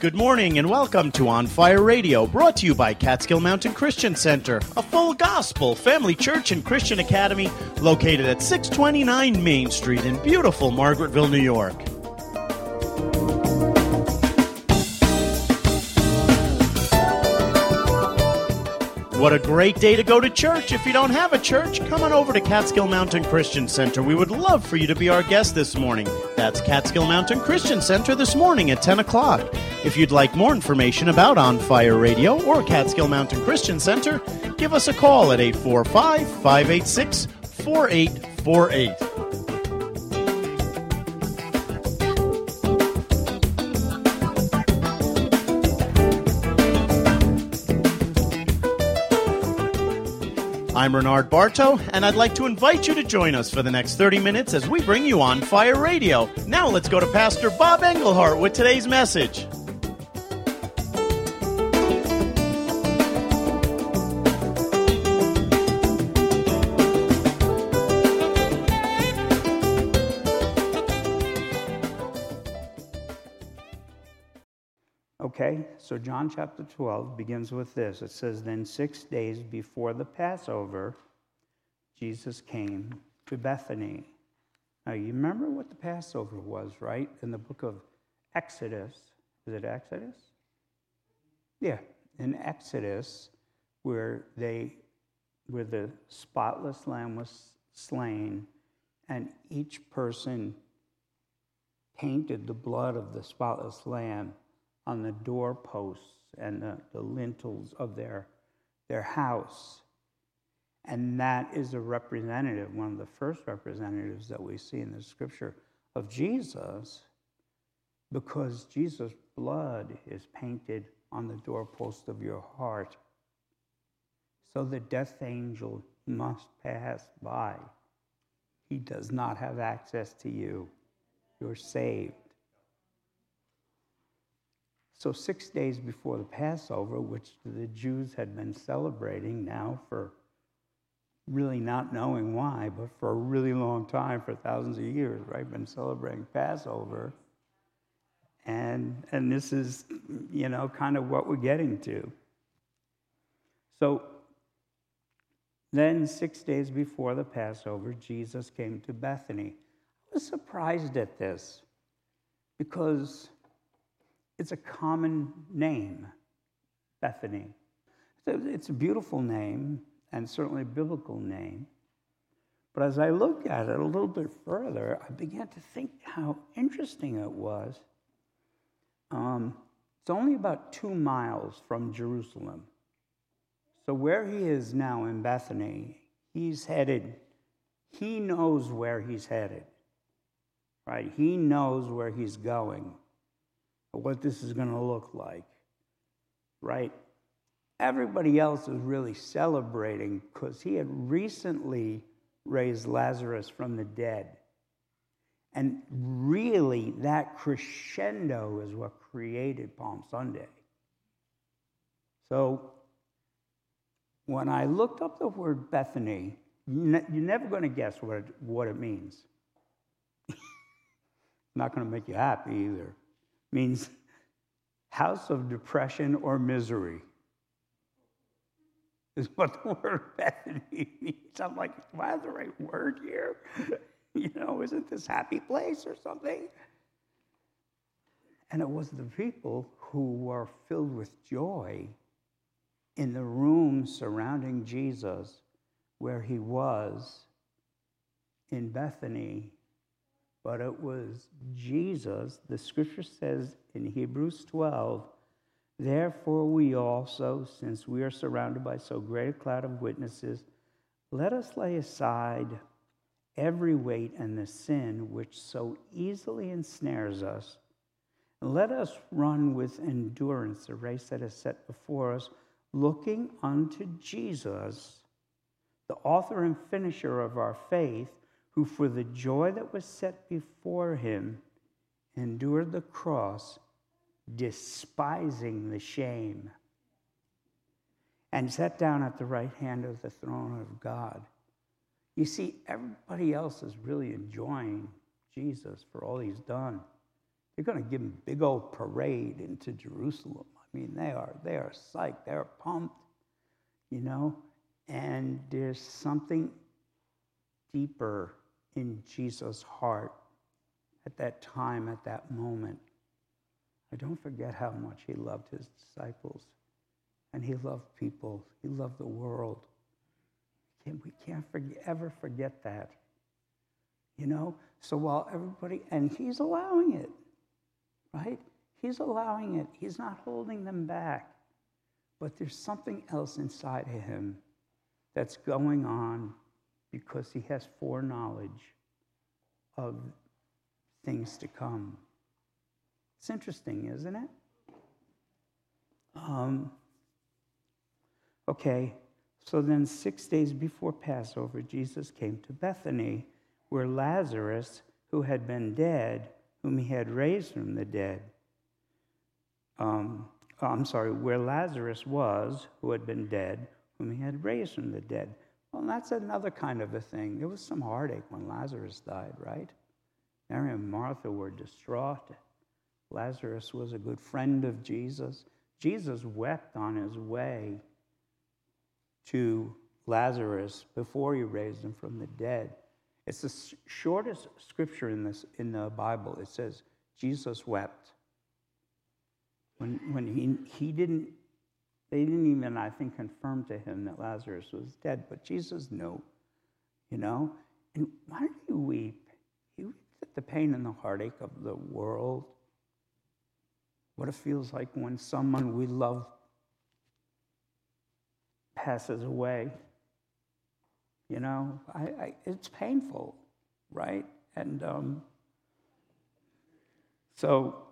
Good morning and welcome to On Fire Radio, brought to you by Catskill Mountain Christian Center, a full gospel family church and Christian academy located at 629 Main Street in beautiful Margaretville, New York. What a great day to go to church. If you don't have a church, come on over to Catskill Mountain Christian Center. We would love for you to be our guest this morning. That's Catskill Mountain Christian Center this morning at 10 o'clock. If you'd like more information about On Fire Radio or Catskill Mountain Christian Center, give us a call at 845 586 4848. I'm Bernard Bartow, and I'd like to invite you to join us for the next 30 minutes as we bring you on Fire Radio. Now let's go to Pastor Bob Engelhart with today's message. Okay, so John chapter 12 begins with this. It says, Then six days before the Passover, Jesus came to Bethany. Now, you remember what the Passover was, right? In the book of Exodus. Is it Exodus? Yeah, in Exodus, where they where the spotless lamb was slain, and each person painted the blood of the spotless lamb on the doorposts and the, the lintels of their, their house. And that is a representative, one of the first representatives that we see in the scripture of Jesus, because Jesus' blood is painted on the doorpost of your heart. So the death angel must pass by. He does not have access to you. You're saved. So, six days before the Passover, which the Jews had been celebrating now for really not knowing why, but for a really long time, for thousands of years, right? Been celebrating Passover. And, and this is, you know, kind of what we're getting to. So, then, six days before the Passover, Jesus came to Bethany. I was surprised at this because it's a common name, Bethany. It's a beautiful name and certainly a biblical name. But as I looked at it a little bit further, I began to think how interesting it was. Um, it's only about two miles from Jerusalem. So, where he is now in Bethany, he's headed, he knows where he's headed, right? He knows where he's going what this is going to look like, right? Everybody else is really celebrating because he had recently raised Lazarus from the dead. And really, that crescendo is what created Palm Sunday. So, when I looked up the word Bethany, you're never going to guess what it, what it means. Not going to make you happy either means house of depression or misery. Is what the word Bethany means. I'm like, do I the right word here? you know, isn't this happy place or something? And it was the people who were filled with joy in the room surrounding Jesus where he was in Bethany but it was Jesus. The scripture says in Hebrews 12, Therefore, we also, since we are surrounded by so great a cloud of witnesses, let us lay aside every weight and the sin which so easily ensnares us. And let us run with endurance the race that is set before us, looking unto Jesus, the author and finisher of our faith who for the joy that was set before him endured the cross, despising the shame, and sat down at the right hand of the throne of God. You see, everybody else is really enjoying Jesus for all he's done. They're going to give him a big old parade into Jerusalem. I mean, they are, they are psyched, they're pumped, you know? And there's something deeper in Jesus' heart at that time, at that moment. I don't forget how much he loved his disciples. And he loved people, he loved the world. We can't forget, ever forget that. You know? So while everybody, and he's allowing it, right? He's allowing it, he's not holding them back. But there's something else inside of him that's going on because he has foreknowledge of things to come. It's interesting, isn't it? Um, okay, so then six days before Passover, Jesus came to Bethany, where Lazarus, who had been dead, whom he had raised from the dead, um, I'm sorry, where Lazarus was, who had been dead, whom he had raised from the dead. Well, that's another kind of a thing. There was some heartache when Lazarus died, right? Mary and Martha were distraught. Lazarus was a good friend of Jesus. Jesus wept on his way to Lazarus before he raised him from the dead. It's the shortest scripture in, this, in the Bible. It says, Jesus wept. When, when he, he didn't, they didn't even, I think, confirm to him that Lazarus was dead, but Jesus knew, you know? And why do you weep? He weeps at the pain and the heartache of the world, what it feels like when someone we love passes away. You know, I, I, it's painful, right? And um, so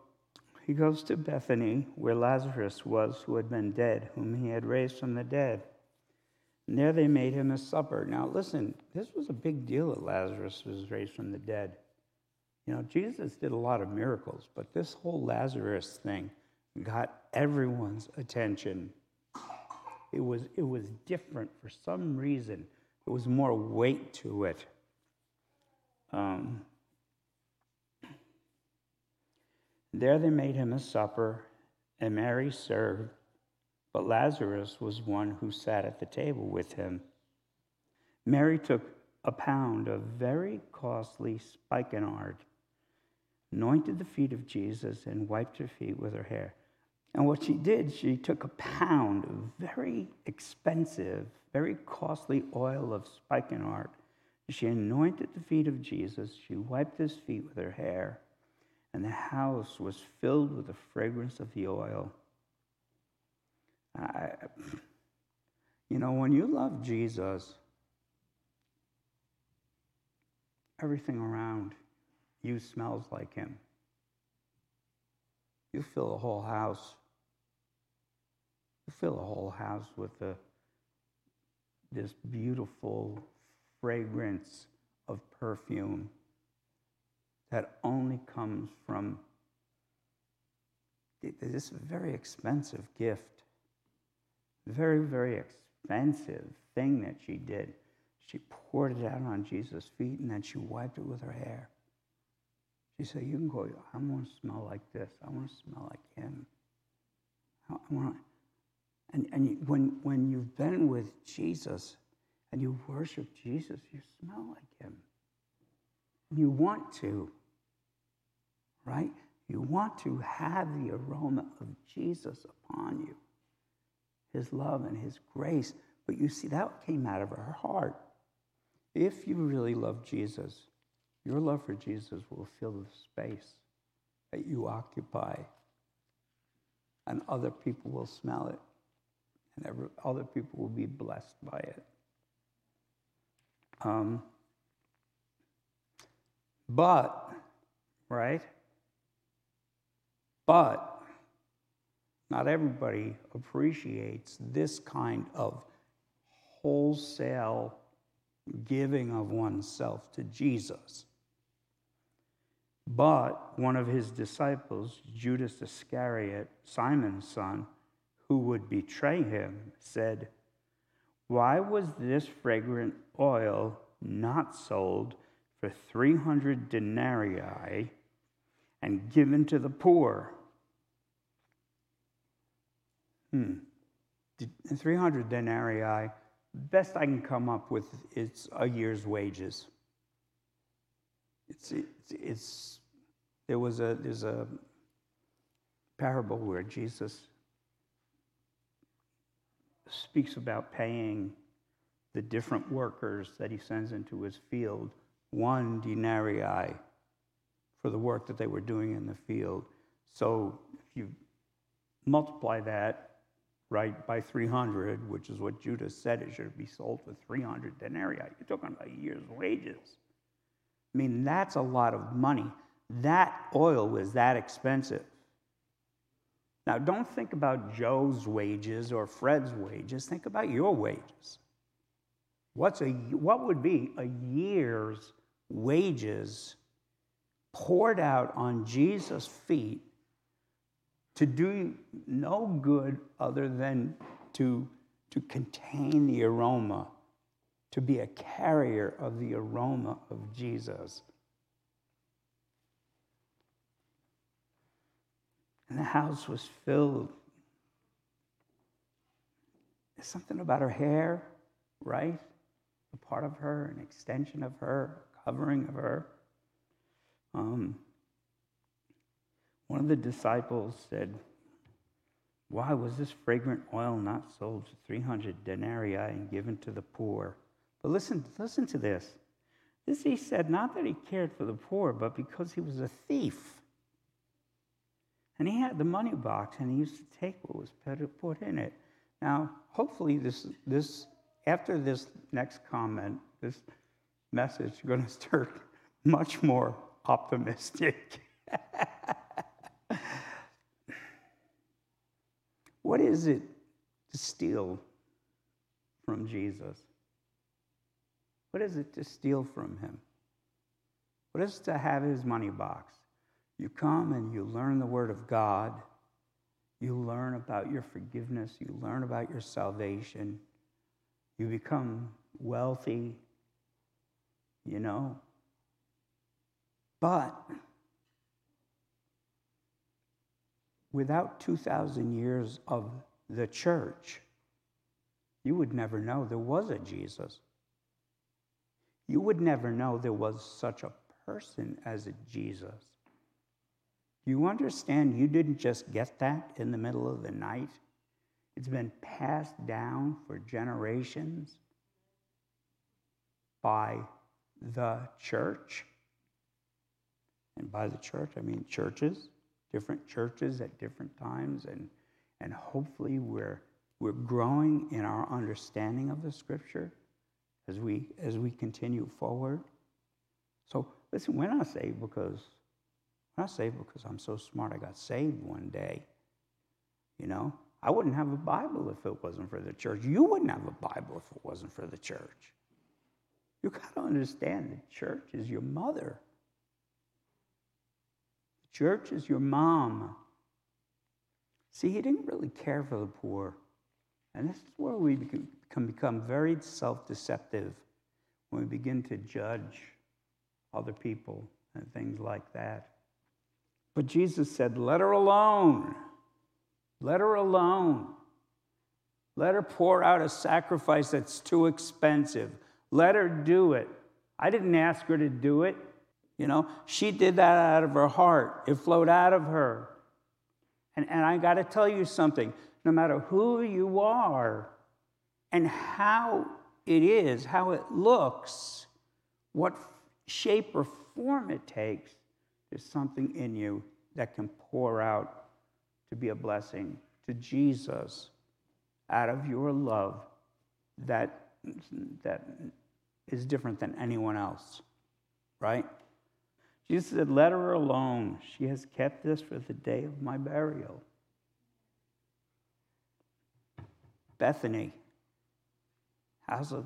he goes to Bethany, where Lazarus was, who had been dead, whom he had raised from the dead. And there they made him a supper. Now, listen, this was a big deal that Lazarus was raised from the dead. You know, Jesus did a lot of miracles, but this whole Lazarus thing got everyone's attention. It was, it was different for some reason. There was more weight to it. Um, there they made him a supper, and Mary served, but Lazarus was one who sat at the table with him. Mary took a pound of very costly spikenard anointed the feet of Jesus, and wiped her feet with her hair. And what she did, she took a pound of very expensive, very costly oil of spikenard. She anointed the feet of Jesus. She wiped his feet with her hair. And the house was filled with the fragrance of the oil. I, you know, when you love Jesus, everything around you smells like him. You fill a whole house. You fill a whole house with the, this beautiful fragrance of perfume that only comes from this very expensive gift. Very, very expensive thing that she did. She poured it out on Jesus' feet and then she wiped it with her hair. She said, You can go, I want to smell like this. I want to smell like him. I want and and you, when, when you've been with Jesus and you worship Jesus, you smell like him. You want to, right? You want to have the aroma of Jesus upon you, his love and his grace. But you see, that came out of her heart. If you really love Jesus, your love for Jesus will fill the space that you occupy, and other people will smell it, and other people will be blessed by it. Um, but, right? But, not everybody appreciates this kind of wholesale giving of oneself to Jesus. But one of his disciples, Judas Iscariot, Simon's son, who would betray him, said, Why was this fragrant oil not sold for 300 denarii and given to the poor. Hmm. 300 denarii, best I can come up with, it's a year's wages. It's, it's, it's, there was a, there's a parable where Jesus speaks about paying the different workers that he sends into his field one denarii for the work that they were doing in the field. So if you multiply that, right, by 300, which is what Judas said it should be sold for 300 denarii, you're talking about a year's wages. I mean, that's a lot of money. That oil was that expensive. Now, don't think about Joe's wages or Fred's wages. Think about your wages. What's a, what would be a year's wages poured out on Jesus' feet to do no good other than to, to contain the aroma, to be a carrier of the aroma of Jesus? And the house was filled. There's something about her hair, right? A part of her, an extension of her, covering of her. Um, one of the disciples said, Why was this fragrant oil not sold for 300 denarii and given to the poor? But listen, listen to this. This he said, not that he cared for the poor, but because he was a thief. And he had the money box and he used to take what was put in it. Now, hopefully, this, this after this next comment, this message is going to start much more optimistic. what is it to steal from Jesus? What is it to steal from him? What is to have his money box? You come and you learn the Word of God. You learn about your forgiveness. You learn about your salvation. You become wealthy, you know. But without 2,000 years of the church, you would never know there was a Jesus. You would never know there was such a person as a Jesus. You understand you didn't just get that in the middle of the night? It's been passed down for generations by the church. And by the church, I mean churches, different churches at different times. And, and hopefully, we're, we're growing in our understanding of the scripture as we, as we continue forward. So, listen, we're not saved because I'm not saved because I'm so smart I got saved one day. You know, I wouldn't have a Bible if it wasn't for the church. You wouldn't have a Bible if it wasn't for the church. You got to understand the church is your mother. Church is your mom. See, he didn't really care for the poor. And this is where we can become very self deceptive when we begin to judge other people and things like that. But Jesus said, Let her alone. Let her alone. Let her pour out a sacrifice that's too expensive. Let her do it. I didn't ask her to do it. You know, she did that out of her heart, it flowed out of her. And, and I got to tell you something no matter who you are and how it is, how it looks, what shape or form it takes, there's something in you that can pour out to be a blessing to Jesus out of your love that, that is different than anyone else, right? Jesus said, Let her alone. She has kept this for the day of my burial. Bethany, house of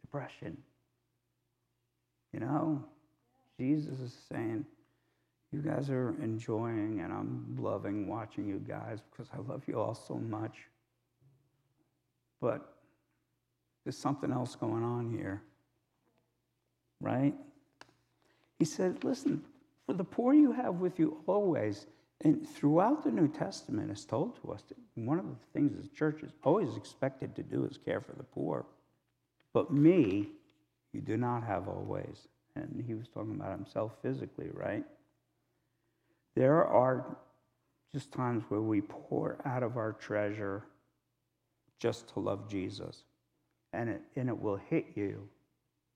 depression. You know, Jesus is saying, You guys are enjoying, and I'm loving watching you guys because I love you all so much. But there's something else going on here, right? He said, Listen, for the poor you have with you always. And throughout the New Testament, it's told to us that one of the things the church is always expected to do is care for the poor. But me, you do not have always. And he was talking about himself physically, right? There are just times where we pour out of our treasure just to love Jesus. And it, and it will hit you.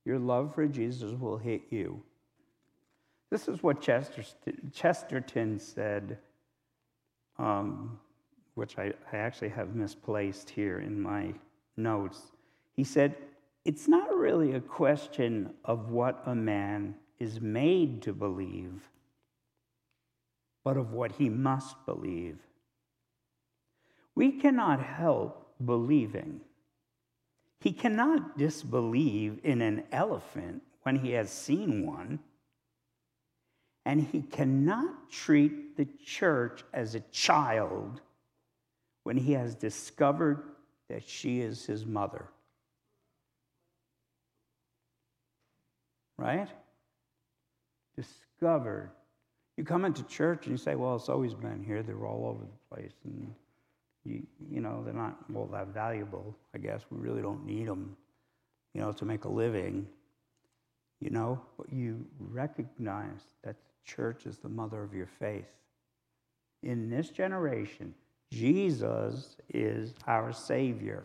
Your love for Jesus will hit you. This is what Chesterton, said, um, which I, I actually have misplaced here in my notes. He said, It's not really a question of what a man is made to believe, but of what he must believe. We cannot help believing. He cannot disbelieve in an elephant when he has seen one and he cannot treat the church as a child when he has discovered that she is his mother. Right? Discovered. You come into church and you say, well, it's always been here. They're all over the place. And, you, you know, they're not all that valuable, I guess. We really don't need them, you know, to make a living. You know, but you recognize that church is the mother of your faith. In this generation, Jesus is our Savior,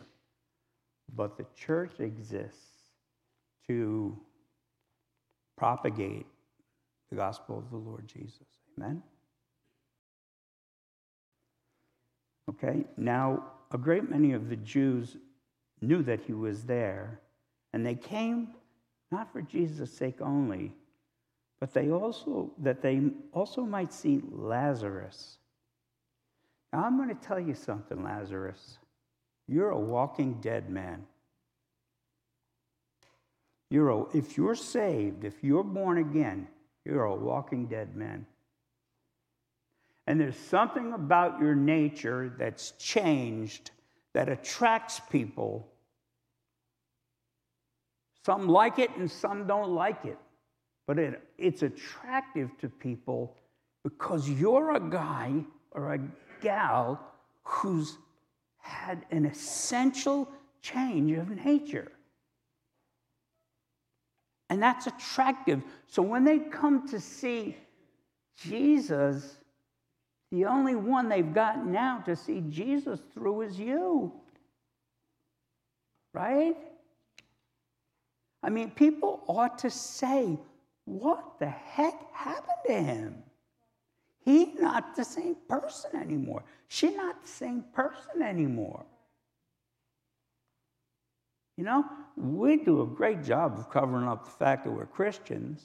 but the church exists to propagate the gospel of the Lord Jesus. Amen? Okay, now a great many of the Jews knew that he was there, and they came not for Jesus' sake only, but they also that they also might see Lazarus. Now I'm going to tell you something, Lazarus. You're a walking dead man. You're a, if you're saved, if you're born again, you're a walking dead man. And there's something about your nature that's changed that attracts people. Some like it and some don't like it but it, it's attractive to people because you're a guy or a gal who's had an essential change of nature. And that's attractive. So when they come to see Jesus, the only one they've got now to see Jesus through is you. Right? I mean, people ought to say, what the heck happened to him? He's not the same person anymore. She's not the same person anymore. You know, we do a great job of covering up the fact that we're Christians,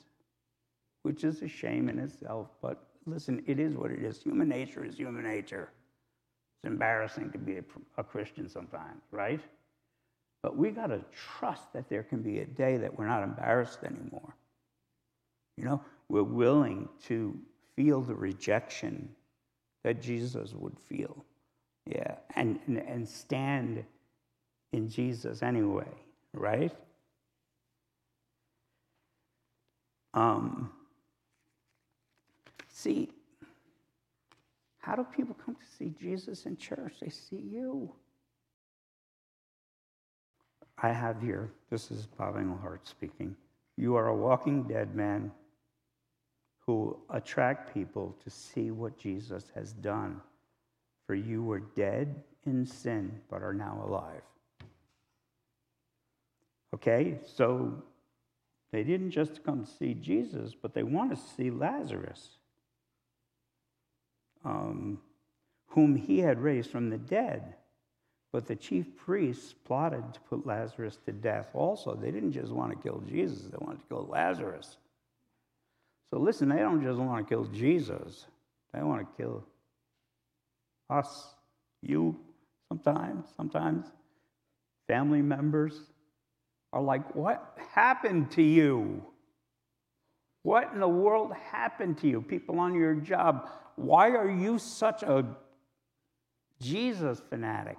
which is a shame in itself. But listen, it is what it is. Human nature is human nature. It's embarrassing to be a, a Christian sometimes, right? But we got to trust that there can be a day that we're not embarrassed anymore. You know, we're willing to feel the rejection that Jesus would feel. Yeah, and, and, and stand in Jesus anyway, right? Um, see, how do people come to see Jesus in church? They see you. I have here, this is Bob Englehart speaking. You are a walking dead man who attract people to see what Jesus has done. For you were dead in sin, but are now alive. Okay, so they didn't just come to see Jesus, but they want to see Lazarus, um, whom he had raised from the dead. But the chief priests plotted to put Lazarus to death also. They didn't just want to kill Jesus, they wanted to kill Lazarus. So listen, they don't just want to kill Jesus, they want to kill us, you, sometimes, sometimes. Family members are like, What happened to you? What in the world happened to you? People on your job, why are you such a Jesus fanatic?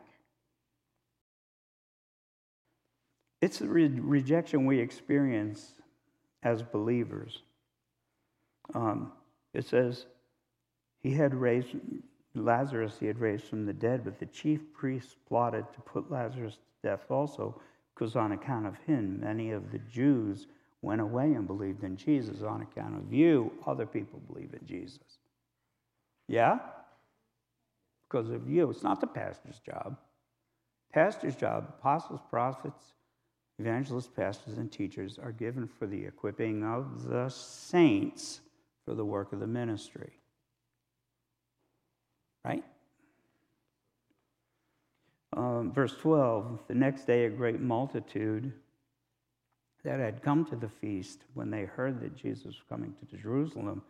It's the re- rejection we experience as believers. Um, It says, he had raised Lazarus, he had raised from the dead, but the chief priests plotted to put Lazarus to death also, because on account of him, many of the Jews went away and believed in Jesus. On account of you, other people believe in Jesus. Yeah? Because of you. It's not the pastor's job. Pastor's job, apostles, prophets, evangelists, pastors, and teachers are given for the equipping of the saints for the work of the ministry. Right? Um, verse 12 The next day, a great multitude that had come to the feast, when they heard that Jesus was coming to Jerusalem,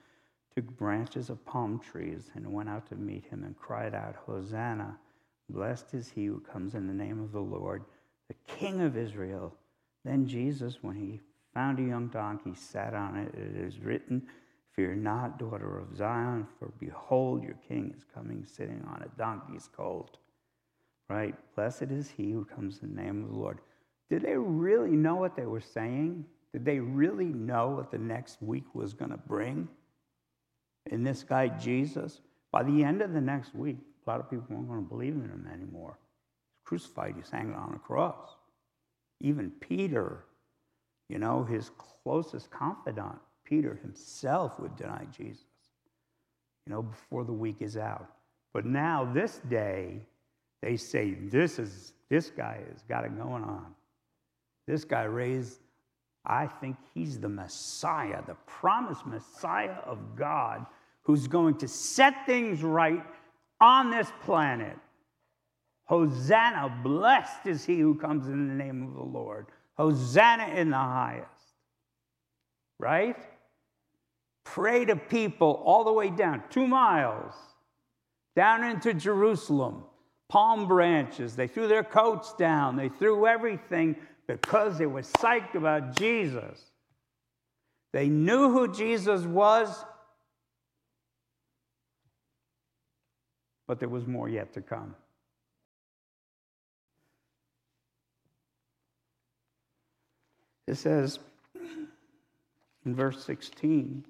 took branches of palm trees and went out to meet him and cried out, Hosanna! Blessed is he who comes in the name of the Lord, the King of Israel. Then Jesus, when he found a young donkey, sat on it. It is written, Fear not, daughter of Zion, for behold, your king is coming sitting on a donkey's colt. Right? Blessed is he who comes in the name of the Lord. Did they really know what they were saying? Did they really know what the next week was going to bring? In this guy, Jesus? By the end of the next week, a lot of people weren't going to believe in him anymore. He's crucified, he's hanging on a cross. Even Peter, you know, his closest confidant, Peter himself would deny Jesus, you know, before the week is out. But now, this day, they say, this is this guy has got it going on. This guy raised, I think he's the Messiah, the promised Messiah of God who's going to set things right on this planet. Hosanna, blessed is he who comes in the name of the Lord. Hosanna in the highest. Right? Pray to people all the way down, two miles, down into Jerusalem. Palm branches. They threw their coats down. They threw everything because they were psyched about Jesus. They knew who Jesus was, but there was more yet to come. It says in verse 16,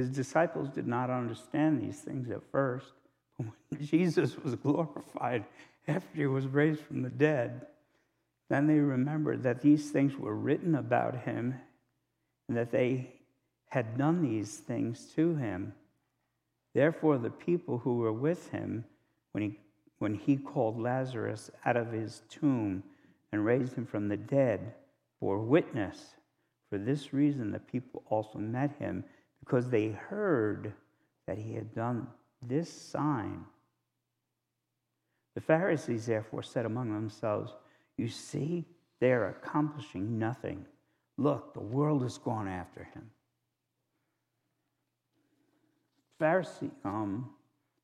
his disciples did not understand these things at first. But when Jesus was glorified after he was raised from the dead, then they remembered that these things were written about him and that they had done these things to him. Therefore, the people who were with him when he, when he called Lazarus out of his tomb and raised him from the dead bore witness. For this reason, the people also met him, because they heard that he had done this sign. The Pharisees therefore said among themselves, You see, they are accomplishing nothing. Look, the world has gone after him. Pharisee, um,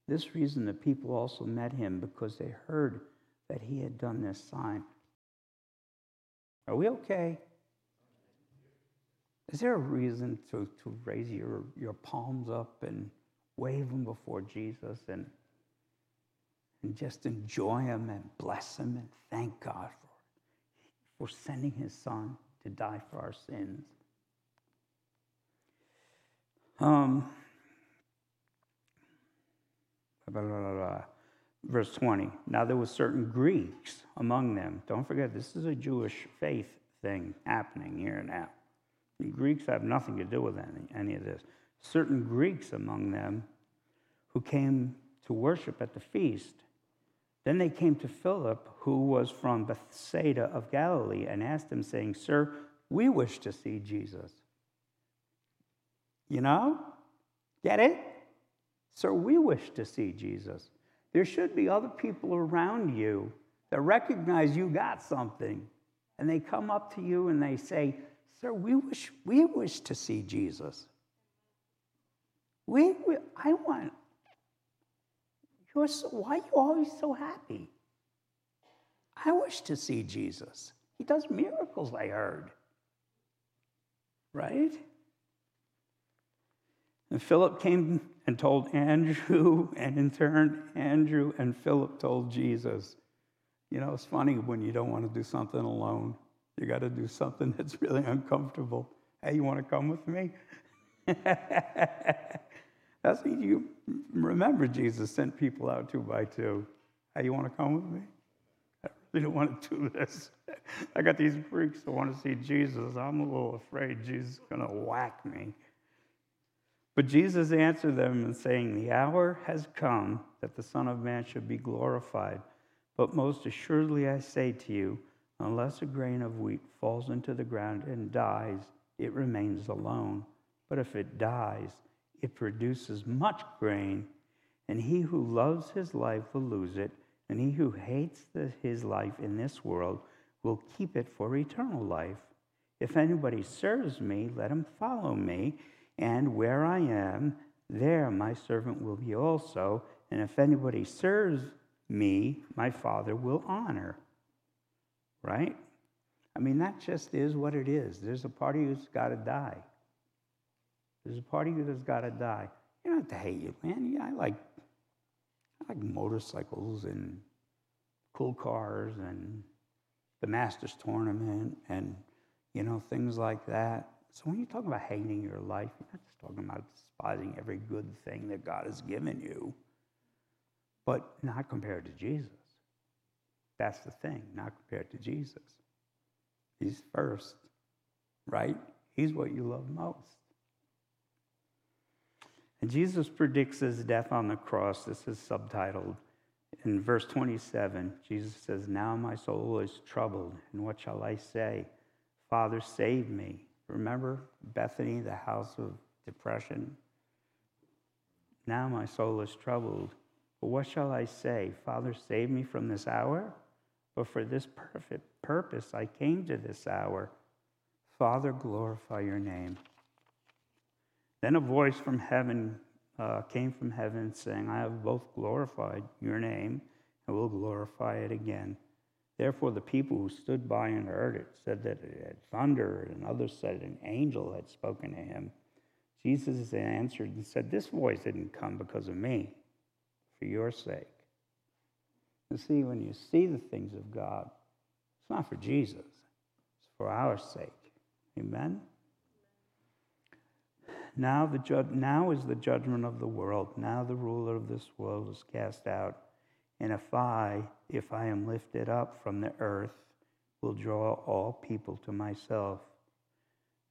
this reason the people also met him because they heard that he had done this sign. Are we okay? Is there a reason to, to raise your, your palms up and wave them before Jesus and, and just enjoy him and bless him and thank God for, for sending his son to die for our sins? Um, blah, blah, blah, verse 20. Now there were certain Greeks among them. Don't forget, this is a Jewish faith thing happening here now. The Greeks have nothing to do with any, any of this. Certain Greeks among them who came to worship at the feast. Then they came to Philip, who was from Bethsaida of Galilee, and asked him, saying, Sir, we wish to see Jesus. You know? Get it? Sir, we wish to see Jesus. There should be other people around you that recognize you got something. And they come up to you and they say, Sir, we wish, we wish to see Jesus. We, we I want, you're so, why are you always so happy? I wish to see Jesus. He does miracles, I heard. Right? And Philip came and told Andrew, and in turn, Andrew and Philip told Jesus. You know, it's funny when you don't want to do something alone. You got to do something that's really uncomfortable. Hey, you want to come with me? that's That's you remember Jesus sent people out two by two. Hey, you want to come with me? I really don't want to do this. I got these freaks that want to see Jesus. I'm a little afraid Jesus is going to whack me. But Jesus answered them and saying, The hour has come that the Son of Man should be glorified. But most assuredly I say to you, unless a grain of wheat falls into the ground and dies, it remains alone. But if it dies, it produces much grain, and he who loves his life will lose it, and he who hates the, his life in this world will keep it for eternal life. If anybody serves me, let him follow me, and where I am, there my servant will be also. And if anybody serves me, my Father will honor. Right? I mean, that just is what it is. There's a party who's got to die. There's a party that's got to die. You don't have to hate you, man. Yeah, I like, I like motorcycles and cool cars and the Masters tournament and you know things like that. So when you talk about hating your life, you're not just talking about despising every good thing that God has given you, but not compared to Jesus. That's the thing, not compared to Jesus. He's first, right? He's what you love most. And Jesus predicts his death on the cross. This is subtitled. In verse 27, Jesus says, Now my soul is troubled, and what shall I say? Father, save me. Remember Bethany, the house of depression? Now my soul is troubled. But what shall I say? Father, save me from this hour? But for this perfect purpose I came to this hour. Father, glorify your name. Then a voice from heaven uh, came from heaven saying, I have both glorified your name and will glorify it again. Therefore, the people who stood by and heard it said that it had thundered, and others said an angel had spoken to him. Jesus answered and said, This voice didn't come because of me, for your sake. You see, when you see the things of God, it's not for Jesus, it's for our sake. Amen? Now, the ju- now is the judgment of the world. Now the ruler of this world is cast out. And if I, if I am lifted up from the earth, will draw all people to myself.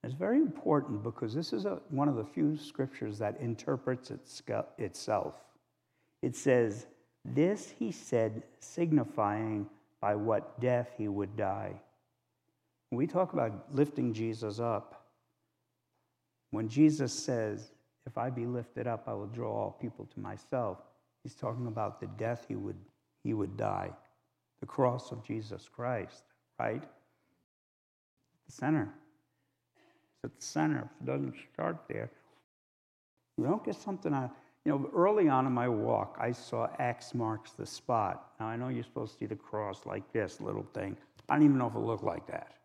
It's very important because this is a, one of the few scriptures that interprets itself. It says, This he said, signifying by what death he would die. We talk about lifting Jesus up, when Jesus says, If I be lifted up, I will draw all people to myself, he's talking about the death he would, he would die, the cross of Jesus Christ, right? The center. It's at the center. If it doesn't start there, you don't get something out. You know, early on in my walk, I saw X marks the spot. Now, I know you're supposed to see the cross like this little thing. I don't even know if it looked like that.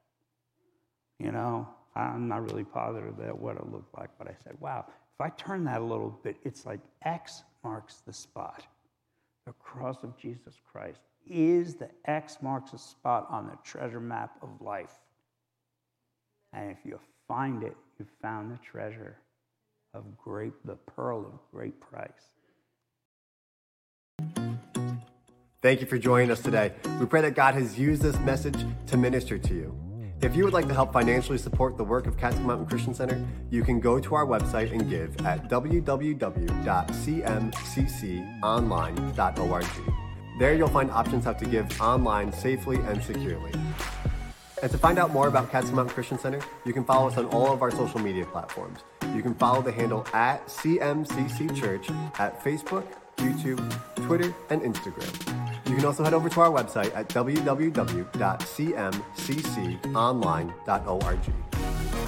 You know, I'm not really positive that what it looked like, but I said, wow, if I turn that a little bit, it's like X marks the spot. The cross of Jesus Christ is the X marks the spot on the treasure map of life. And if you find it, you've found the treasure of great, the pearl of great price. Thank you for joining us today. We pray that God has used this message to minister to you. If you would like to help financially support the work of Catskill Mountain Christian Center, you can go to our website and give at www.cmcconline.org. There you'll find options how to give online safely and securely. And to find out more about Catskill Mountain Christian Center, you can follow us on all of our social media platforms. You can follow the handle at CMCC Church at Facebook, YouTube, Twitter, and Instagram. You can also head over to our website at www.cmcconline.org.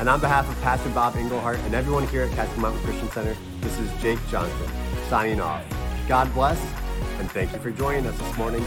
And on behalf of Pastor Bob Englehart and everyone here at Catskill Mountain Christian Center, this is Jake Johnson signing off. God bless, and thank you for joining us this morning